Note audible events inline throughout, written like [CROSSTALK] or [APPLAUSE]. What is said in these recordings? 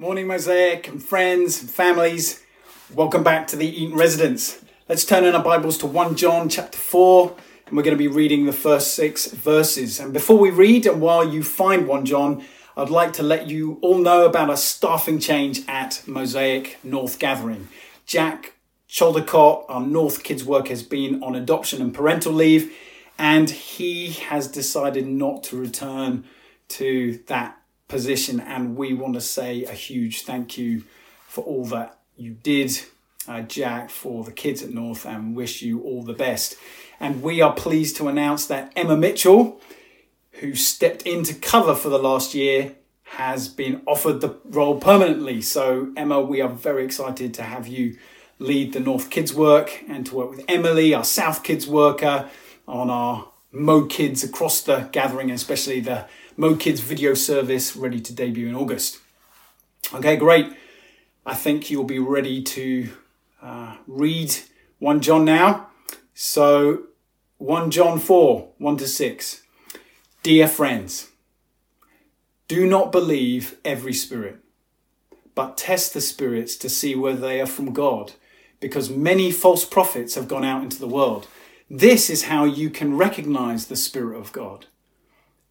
Morning, Mosaic and friends and families. Welcome back to the Eaton Residence. Let's turn in our Bibles to 1 John chapter 4, and we're going to be reading the first six verses. And before we read, and while you find 1 John, I'd like to let you all know about a staffing change at Mosaic North Gathering. Jack Chaldecott, our North Kids work, has been on adoption and parental leave, and he has decided not to return to that position. And we want to say a huge thank you for all that you did, uh, Jack, for the kids at North, and wish you all the best. And we are pleased to announce that Emma Mitchell, who stepped in to cover for the last year, has been offered the role permanently. So, Emma, we are very excited to have you lead the North Kids work and to work with Emily, our South Kids worker, on our Mo Kids across the gathering, especially the Mo Kids video service ready to debut in August. Okay, great. I think you'll be ready to uh, read 1 John now. So, 1 John 4 1 to 6. Dear friends, do not believe every spirit, but test the spirits to see whether they are from God, because many false prophets have gone out into the world. This is how you can recognize the Spirit of God.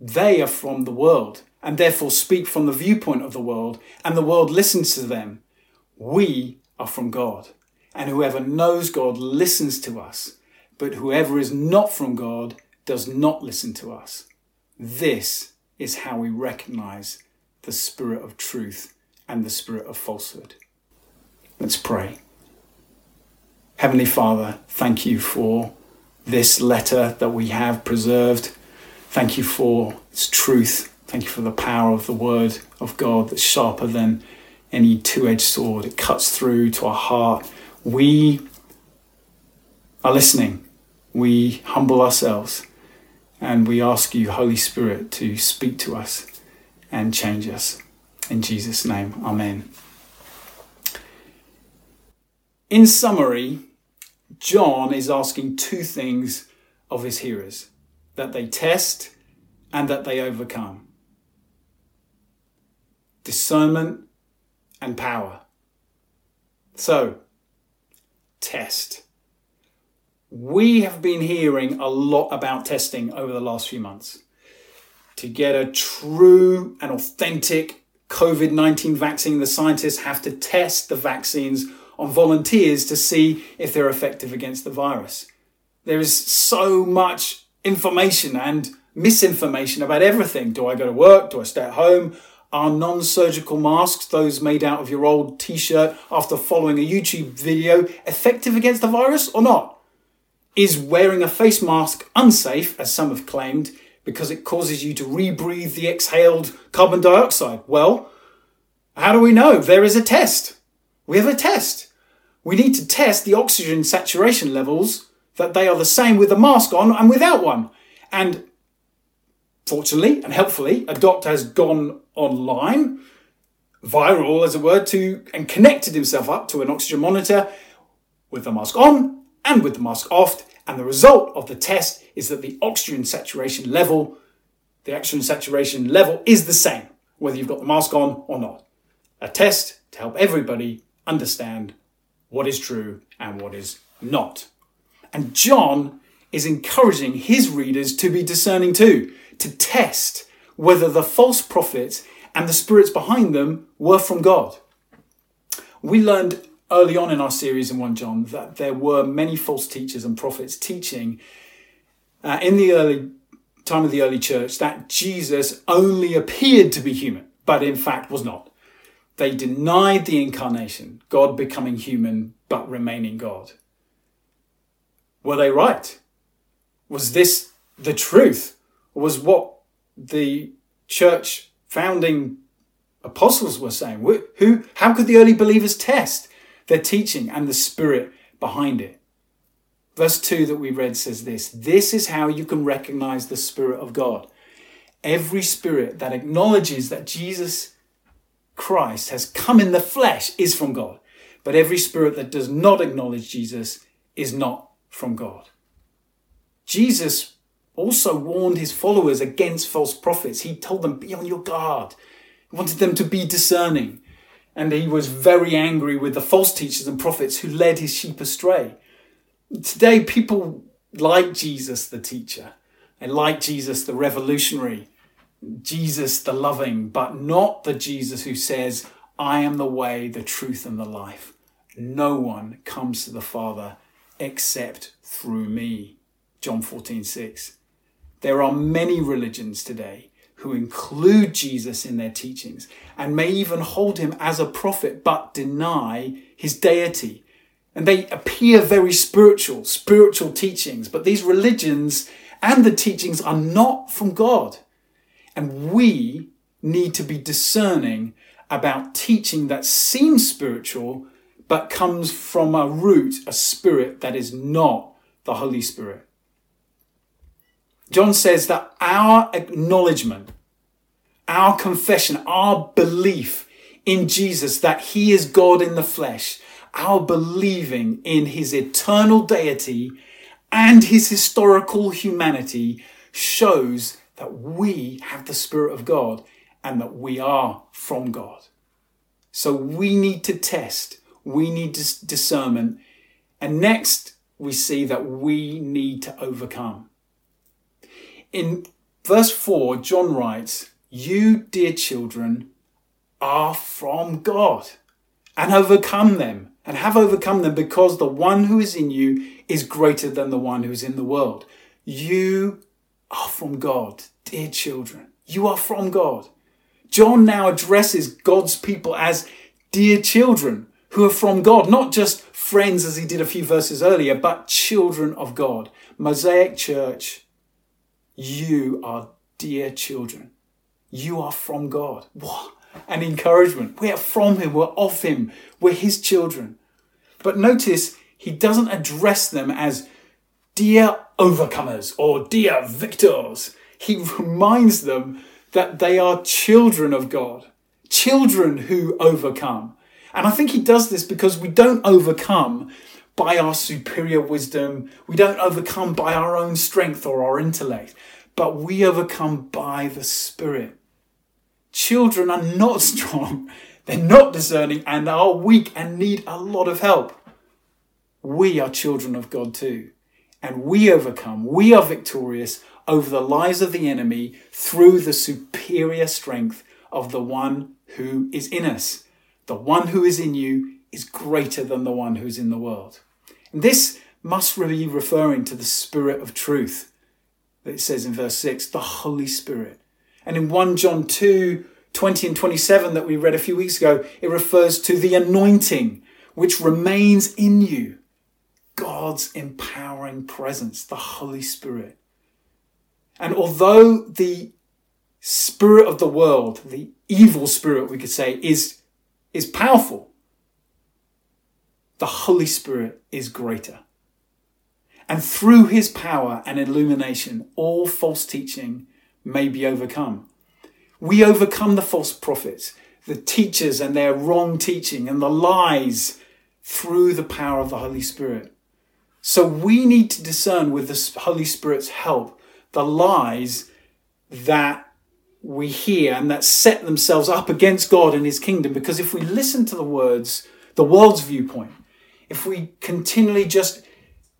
They are from the world and therefore speak from the viewpoint of the world, and the world listens to them. We are from God, and whoever knows God listens to us, but whoever is not from God does not listen to us. This is how we recognize the spirit of truth and the spirit of falsehood. Let's pray. Heavenly Father, thank you for this letter that we have preserved. Thank you for its truth. Thank you for the power of the word of God that's sharper than any two edged sword. It cuts through to our heart. We are listening. We humble ourselves and we ask you, Holy Spirit, to speak to us and change us. In Jesus' name, Amen. In summary, John is asking two things of his hearers that they test and that they overcome. Discernment and power. So, test. We have been hearing a lot about testing over the last few months. To get a true and authentic COVID 19 vaccine, the scientists have to test the vaccines on volunteers to see if they're effective against the virus. There is so much information and misinformation about everything. Do I go to work? Do I stay at home? Are non surgical masks, those made out of your old t shirt after following a YouTube video, effective against the virus or not? Is wearing a face mask unsafe, as some have claimed, because it causes you to rebreathe the exhaled carbon dioxide? Well, how do we know? There is a test. We have a test. We need to test the oxygen saturation levels that they are the same with the mask on and without one. And fortunately and helpfully, a doctor has gone online, viral as it were, to and connected himself up to an oxygen monitor with the mask on and with the mask off. And the result of the test is that the oxygen saturation level, the oxygen saturation level is the same, whether you've got the mask on or not. A test to help everybody understand what is true and what is not. And John is encouraging his readers to be discerning too, to test whether the false prophets and the spirits behind them were from God. We learned early on in our series in 1 John that there were many false teachers and prophets teaching uh, in the early time of the early church that Jesus only appeared to be human, but in fact was not. They denied the incarnation, God becoming human but remaining God. Were they right? Was this the truth? Was what the church founding apostles were saying. Who, how could the early believers test their teaching and the spirit behind it? Verse 2 that we read says this This is how you can recognize the Spirit of God. Every spirit that acknowledges that Jesus Christ has come in the flesh is from God. But every spirit that does not acknowledge Jesus is not from God. Jesus also warned his followers against false prophets. He told them, be on your guard. He wanted them to be discerning. And he was very angry with the false teachers and prophets who led his sheep astray. Today, people like Jesus, the teacher. They like Jesus, the revolutionary. Jesus, the loving, but not the Jesus who says, I am the way, the truth, and the life. No one comes to the Father except through me. John 14, 6. There are many religions today who include Jesus in their teachings and may even hold him as a prophet but deny his deity. And they appear very spiritual, spiritual teachings, but these religions and the teachings are not from God. And we need to be discerning about teaching that seems spiritual but comes from a root, a spirit that is not the Holy Spirit. John says that our acknowledgement, our confession, our belief in Jesus, that he is God in the flesh, our believing in his eternal deity and his historical humanity shows that we have the Spirit of God and that we are from God. So we need to test, we need discernment, and next we see that we need to overcome. In verse 4, John writes, You, dear children, are from God and overcome them, and have overcome them because the one who is in you is greater than the one who is in the world. You are from God, dear children. You are from God. John now addresses God's people as dear children who are from God, not just friends as he did a few verses earlier, but children of God. Mosaic Church, you are dear children. You are from God. What an encouragement. We are from Him, we're of Him, we're His children. But notice he doesn't address them as dear overcomers or dear victors. He [LAUGHS] reminds them that they are children of God, children who overcome. And I think he does this because we don't overcome by our superior wisdom, we don't overcome by our own strength or our intellect, but we overcome by the Spirit. Children are not [LAUGHS] strong, they're not discerning, and are weak and need a lot of help. We are children of God too and we overcome, we are victorious over the lies of the enemy through the superior strength of the one who is in us. The one who is in you is greater than the one who's in the world. And this must be referring to the Spirit of truth that it says in verse 6, the Holy Spirit. And in 1 John 2 20 and 27 that we read a few weeks ago, it refers to the anointing which remains in you God's empowering presence, the Holy Spirit. And although the spirit of the world, the evil spirit, we could say, is, is powerful, the Holy Spirit is greater. And through his power and illumination, all false teaching may be overcome. We overcome the false prophets, the teachers and their wrong teaching, and the lies through the power of the Holy Spirit. So we need to discern with the Holy Spirit's help the lies that we hear and that set themselves up against God and his kingdom. Because if we listen to the words, the world's viewpoint, if we continually just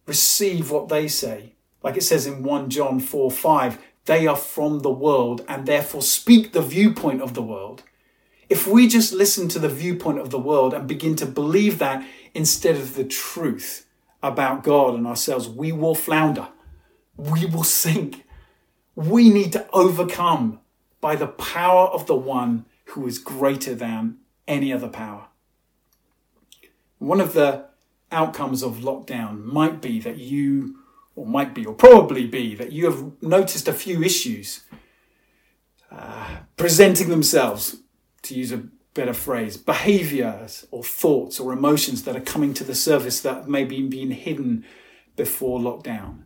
receive what they say, like it says in 1 John 4 5, they are from the world and therefore speak the viewpoint of the world. If we just listen to the viewpoint of the world and begin to believe that instead of the truth, about God and ourselves, we will flounder. We will sink. We need to overcome by the power of the one who is greater than any other power. One of the outcomes of lockdown might be that you, or might be, or probably be, that you have noticed a few issues uh, presenting themselves to use a better phrase, behaviors or thoughts or emotions that are coming to the surface that may maybe been hidden before lockdown.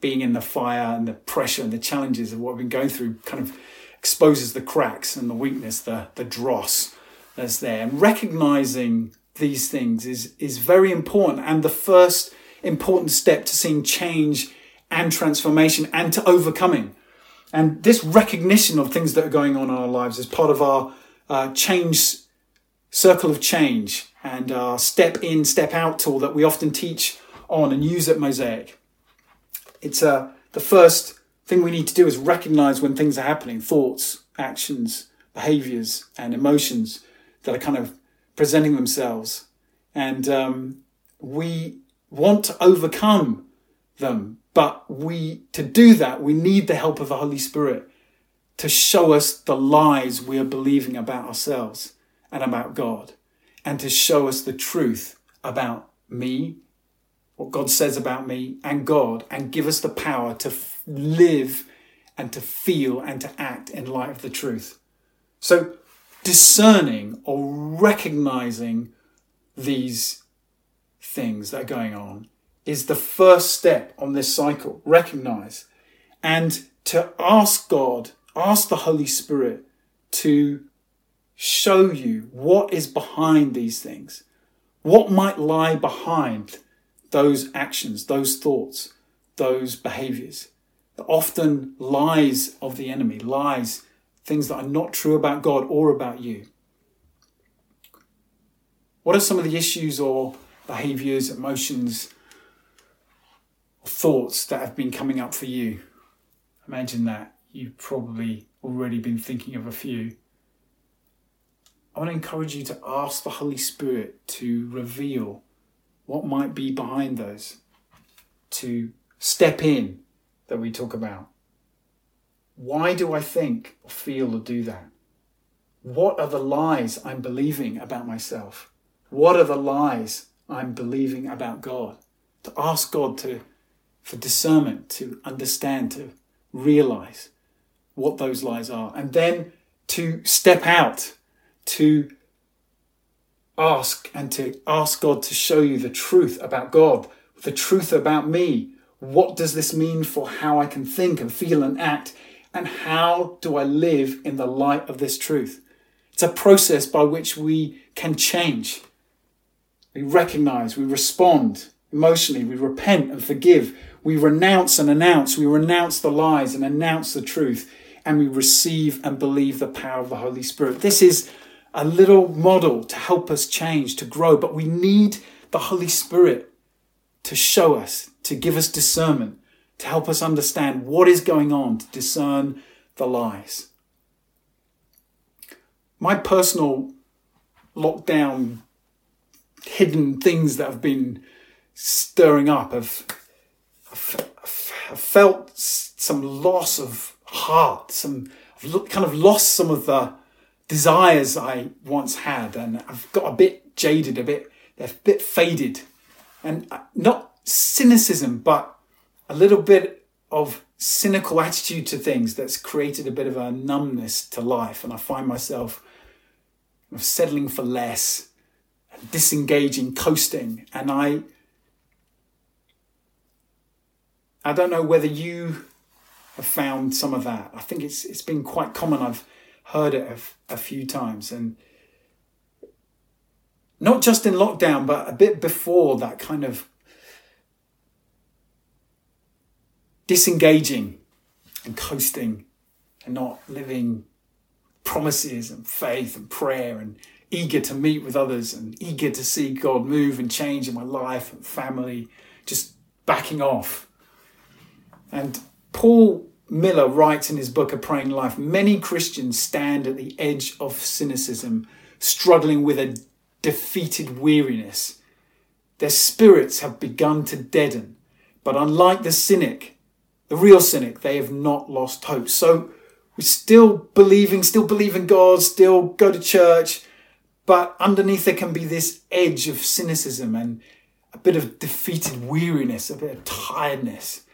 Being in the fire and the pressure and the challenges of what we've been going through kind of exposes the cracks and the weakness, the, the dross that's there. And recognizing these things is, is very important and the first important step to seeing change and transformation and to overcoming. And this recognition of things that are going on in our lives is part of our uh, change circle of change and our step in, step out tool that we often teach on and use at Mosaic. It's uh, the first thing we need to do is recognize when things are happening thoughts, actions, behaviors, and emotions that are kind of presenting themselves. And um, we want to overcome them, but we to do that we need the help of the Holy Spirit to show us the lies we are believing about ourselves and about God, and to show us the truth about me, what God says about me and God, and give us the power to f- live and to feel and to act in light of the truth. So, discerning or recognizing these things that are going on is the first step on this cycle. Recognize and to ask God Ask the Holy Spirit to show you what is behind these things. What might lie behind those actions, those thoughts, those behaviors? Often lies of the enemy, lies, things that are not true about God or about you. What are some of the issues or behaviors, emotions, or thoughts that have been coming up for you? Imagine that you've probably already been thinking of a few. I want to encourage you to ask the Holy Spirit to reveal what might be behind those, to step in that we talk about. Why do I think or feel or do that? What are the lies I'm believing about myself? What are the lies I'm believing about God? To ask God to for discernment, to understand, to realize what those lies are, and then to step out, to ask and to ask God to show you the truth about God, the truth about me. What does this mean for how I can think and feel and act? And how do I live in the light of this truth? It's a process by which we can change. We recognize, we respond emotionally, we repent and forgive, we renounce and announce, we renounce the lies and announce the truth and we receive and believe the power of the Holy Spirit. This is a little model to help us change, to grow, but we need the Holy Spirit to show us, to give us discernment, to help us understand what is going on, to discern the lies. My personal lockdown hidden things that have been stirring up have, have felt some loss of heart, some I've kind of lost some of the desires I once had, and I've got a bit jaded, a bit they're a bit faded, and uh, not cynicism, but a little bit of cynical attitude to things that's created a bit of a numbness to life, and I find myself settling for less, disengaging, coasting, and I. I don't know whether you have found some of that. I think it's it's been quite common. I've heard it a, few times, and not just in lockdown, but a bit before that kind of disengaging and coasting and not living promises and faith and prayer and eager to meet with others and eager to see God move and change in my life and family, just backing off. And Paul Miller writes in his book, A Praying Life many Christians stand at the edge of cynicism, struggling with a defeated weariness. Their spirits have begun to deaden, but unlike the cynic, the real cynic, they have not lost hope. So we're still believing, still believe in God, still go to church, but underneath there can be this edge of cynicism and a bit of defeated weariness, a bit of tiredness.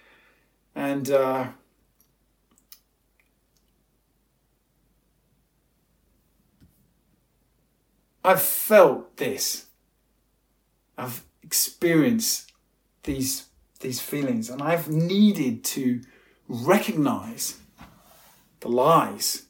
And uh, I've felt this. I've experienced these, these feelings, and I've needed to recognize the lies,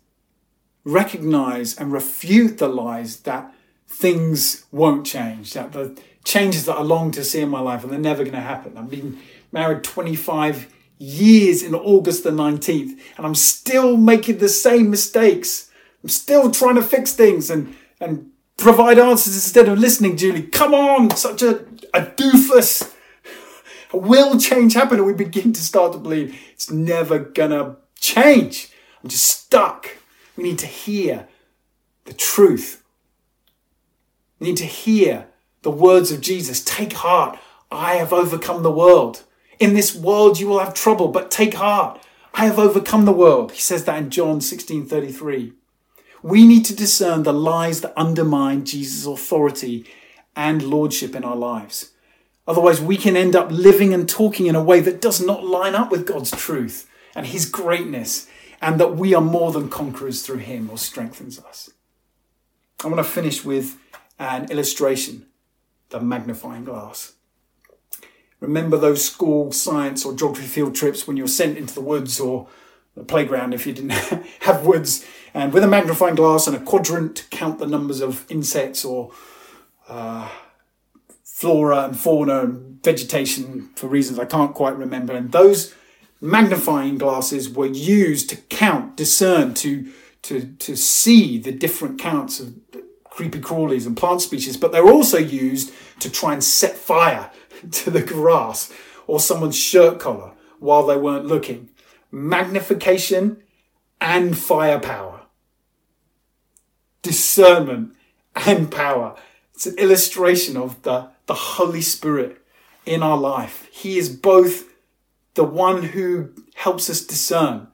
recognize and refute the lies that things won't change, that the changes that I long to see in my life and they're never going to happen. I've been married 25 years in August the 19th, and I'm still making the same mistakes. I'm still trying to fix things and, and provide answers instead of listening, Julie. Come on, such a, a doofus. Will change happen? And we begin to start to believe it's never gonna change. I'm just stuck. We need to hear the truth. We need to hear the words of Jesus. Take heart. I have overcome the world. In this world you will have trouble, but take heart. I have overcome the world. He says that in John 16 33. We need to discern the lies that undermine Jesus' authority and lordship in our lives. Otherwise, we can end up living and talking in a way that does not line up with God's truth and His greatness, and that we are more than conquerors through Him or strengthens us. I want to finish with an illustration the magnifying glass. Remember those school science or geography field trips when you're sent into the woods or the playground if you didn't [LAUGHS] have woods and with a magnifying glass and a quadrant to count the numbers of insects or uh, flora and fauna and vegetation for reasons I can't quite remember. And those magnifying glasses were used to count, discern, to to to see the different counts of creepy crawlies and plant species, but they're also used to try and set fire [LAUGHS] to the grass or someone's shirt collar while they weren't looking. Magnification and firepower discernment and power. It's an illustration of the, the Holy Spirit in our life. He is both the one who helps us discern,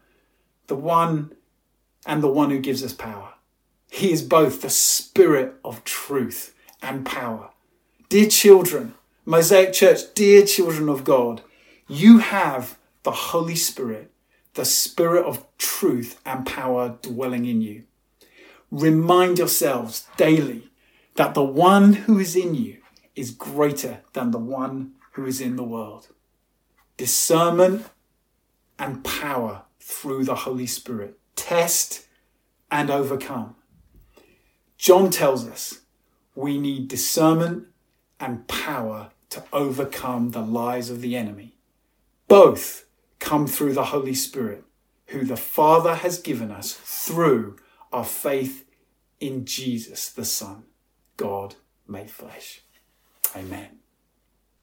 the one and the one who gives us power. He is both the Spirit of truth and power. Dear children, Mosaic Church, dear children of God, you have the Holy Spirit, the Spirit of truth and power dwelling in you remind yourselves daily that the one who is in you is greater than the one who is in the world. Discernment and power through the Holy Spirit. Test and overcome. John tells us we need discernment and power to overcome the lies of the enemy. Both come through the Holy Spirit, who the Father has given us through our faith in Jesus, the Son, God made flesh. Amen.